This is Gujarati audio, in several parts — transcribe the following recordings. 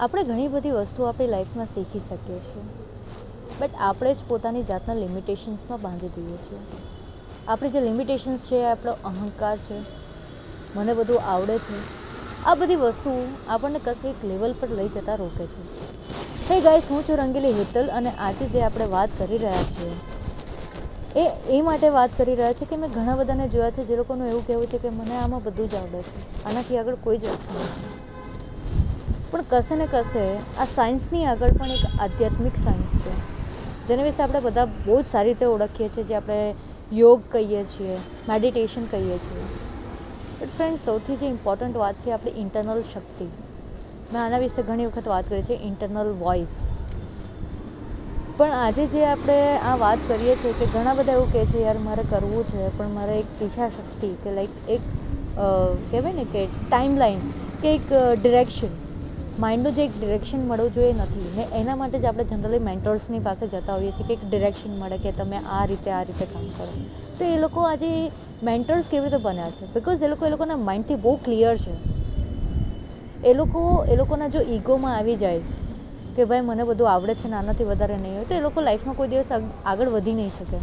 આપણે ઘણી બધી વસ્તુઓ આપણી લાઈફમાં શીખી શકીએ છીએ. બટ આપણે જ પોતાની જાતના લિમિટેશન્સમાં બાંધી દઈએ છીએ. આપણી જે લિમિટેશન્સ છે, આપણો અહંકાર છે, મને બધું આવડે છે, આ બધી વસ્તુ આપણને કશે એક લેવલ પર લઈ જતાં રોકે છે. હે ગાઈસ હું છું રંગીલી હેતલ અને આજે જે આપણે વાત કરી રહ્યા છીએ, એ એ માટે વાત કરી રહ્યા છે કે મેં ઘણા બધાને જોયા છે, જે લોકોનું એવું કહેવું છે કે મને આમાં બધું જ આવડે છે. આનાથી આગળ કોઈ જ વસ્તુ નથી. પણ કશે ને કશે આ સાયન્સની આગળ પણ એક આધ્યાત્મિક સાયન્સ છે. જેના વિશે આપણે બધા બહુ જ સારી રીતે ઓળખીએ છીએ, જે આપણે યોગ કહીએ છીએ, મેડિટેશન કહીએ છીએ. બટ ફ્રેન્ડ સૌથી જે ઇમ્પોર્ટન્ટ વાત છે આપણી ઇન્ટરનલ શક્તિ. મેં આના વિશે ઘણી વખત વાત કરી છે ઇન્ટરનલ વોઇસ પણ આજે જે આપણે આ વાત કરીએ છીએ કે ઘણા બધા એવું કહે છે, યાર, મારે કરવું છે, પણ મારે એક ઈચ્છા શક્તિ કે લાઈક એક કહેવાય ને કે ટાઈમ લાઈન કે એક ડિરેક્શન માઇન્ડનું જે એક ડિરેક્શન મળવું જોઈએ નથી. ને એના માટે જ આપણે જનરલી મેન્ટર્સની પાસે જતા હોઈએ છીએ કે એક ડિરેક્શન મળે કે તમે આ રીતે આ રીતે કામ કરો. તો એ લોકો આજે મેન્ટર્સ કેવી રીતે બન્યા છે? બિકોઝ એ લોકો, એ લોકોના માઇન્ડથી બહુ ક્લિયર છે. એ લોકો, એ લોકોના જો ઈગોમાં આવી જાય કે ભાઈ મને બધું આવડે છે ને આનાથી વધારે નહીં હોય, તો એ લોકો લાઈફમાં કોઈ દિવસ આગળ વધી નહીં શકે.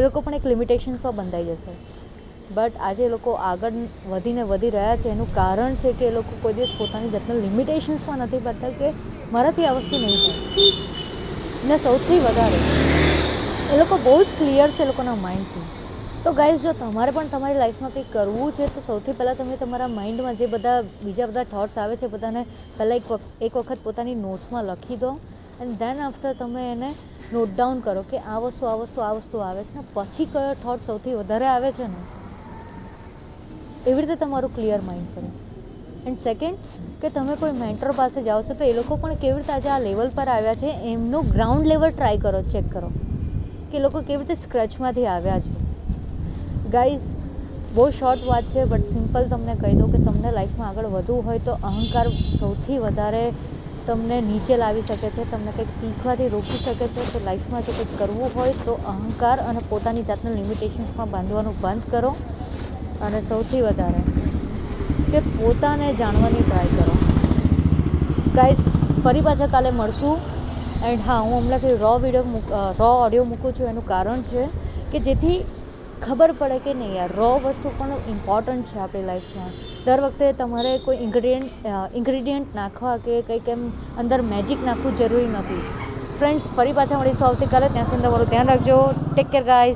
એ લોકો પણ એક લિમિટેશન્સમાં બંધાઈ જશે. બટ આજે લોકો આગળ વધીને વધી રહ્યા છે. એનું કારણ છે કે એ લોકો કોઈ દિવસ પોતાની જાતના લિમિટેશન્સમાં નથી બનતા કે મારાથી આ વસ્તુ નહીં થાય. ને સૌથી વધારે, એ લોકો બહુ જ ક્લિયર છે એ લોકોના માઇન્ડથી તો ગાઈઝ જો તમારે પણ તમારી લાઈફમાં કંઈક કરવું છે, તો સૌથી પહેલાં તમે તમારા માઇન્ડમાં જે બધા બીજા બધા થોટ્સ આવે છે બધાને પહેલાં એક વખત એક વખત પોતાની નોટ્સમાં લખી દો. એન્ડ ધેન આફ્ટર તમે એને નોટ ડાઉન કરો કે આ વસ્તુ આ વસ્તુ આ વસ્તુ આવે છે ને, પછી કયો થોટ સૌથી વધારે આવે છે ને? એવી રીતે તમારું ક્લિયર માઇન્ડ બને. એન્ડ સેકન્ડ કે તમે કોઈ મેન્ટર પાસે જાઓ છો, તો એ લોકો પણ કેવી રીતે આજે આ લેવલ પર આવ્યા છે, એમનું ગ્રાઉન્ડ લેવલ ટ્રાય કરો ચેક કરો. કે લોકો કેવી રીતે સ્ક્રેચમાંથી આવ્યા છે. ગાઈઝ બહુ શોર્ટ વાત છે બટ સિમ્પલ તમને કહી દઉં કે તમને લાઈફમાં આગળ વધવું હોય તો અહંકાર સૌથી વધારે તમને નીચે લાવી શકે છે, તમને કંઈક શીખવાથી રોકી શકે છે, તો લાઈફમાં જો કંઈક કરવું હોય તો અહંકાર અને પોતાની જાતના લિમિટેશન્સમાં બાંધવાનું બંધ કરો. અને સૌથી વધારે કે પોતાને જાણવાની ટ્રાય કરો. ગાઈઝ ફરી પાછા કાલે મળશું. એન્ડ હા, હું હમણાંથી રો વીડિયો રો ઓડિયો મૂકું છું. એનું કારણ છે કે જેથી ખબર પડે કે નહીં યાર રો વસ્તુ પણ ઇમ્પોર્ટન્ટ છે આપણી લાઈફમાં દર વખતે તમારે કોઈ ઇન્ગ્રીડિયન્ટ ઇન્ગ્રીડિયન્ટ નાખવા કે કંઈક એમ અંદર મેજિક નાખવું જરૂરી નથી. ફ્રેન્ડ્સ ફરી પાછા મળીશું આવતીકાલે. ત્યાં સુધી તમારું ધ્યાન રાખજો. Take care guys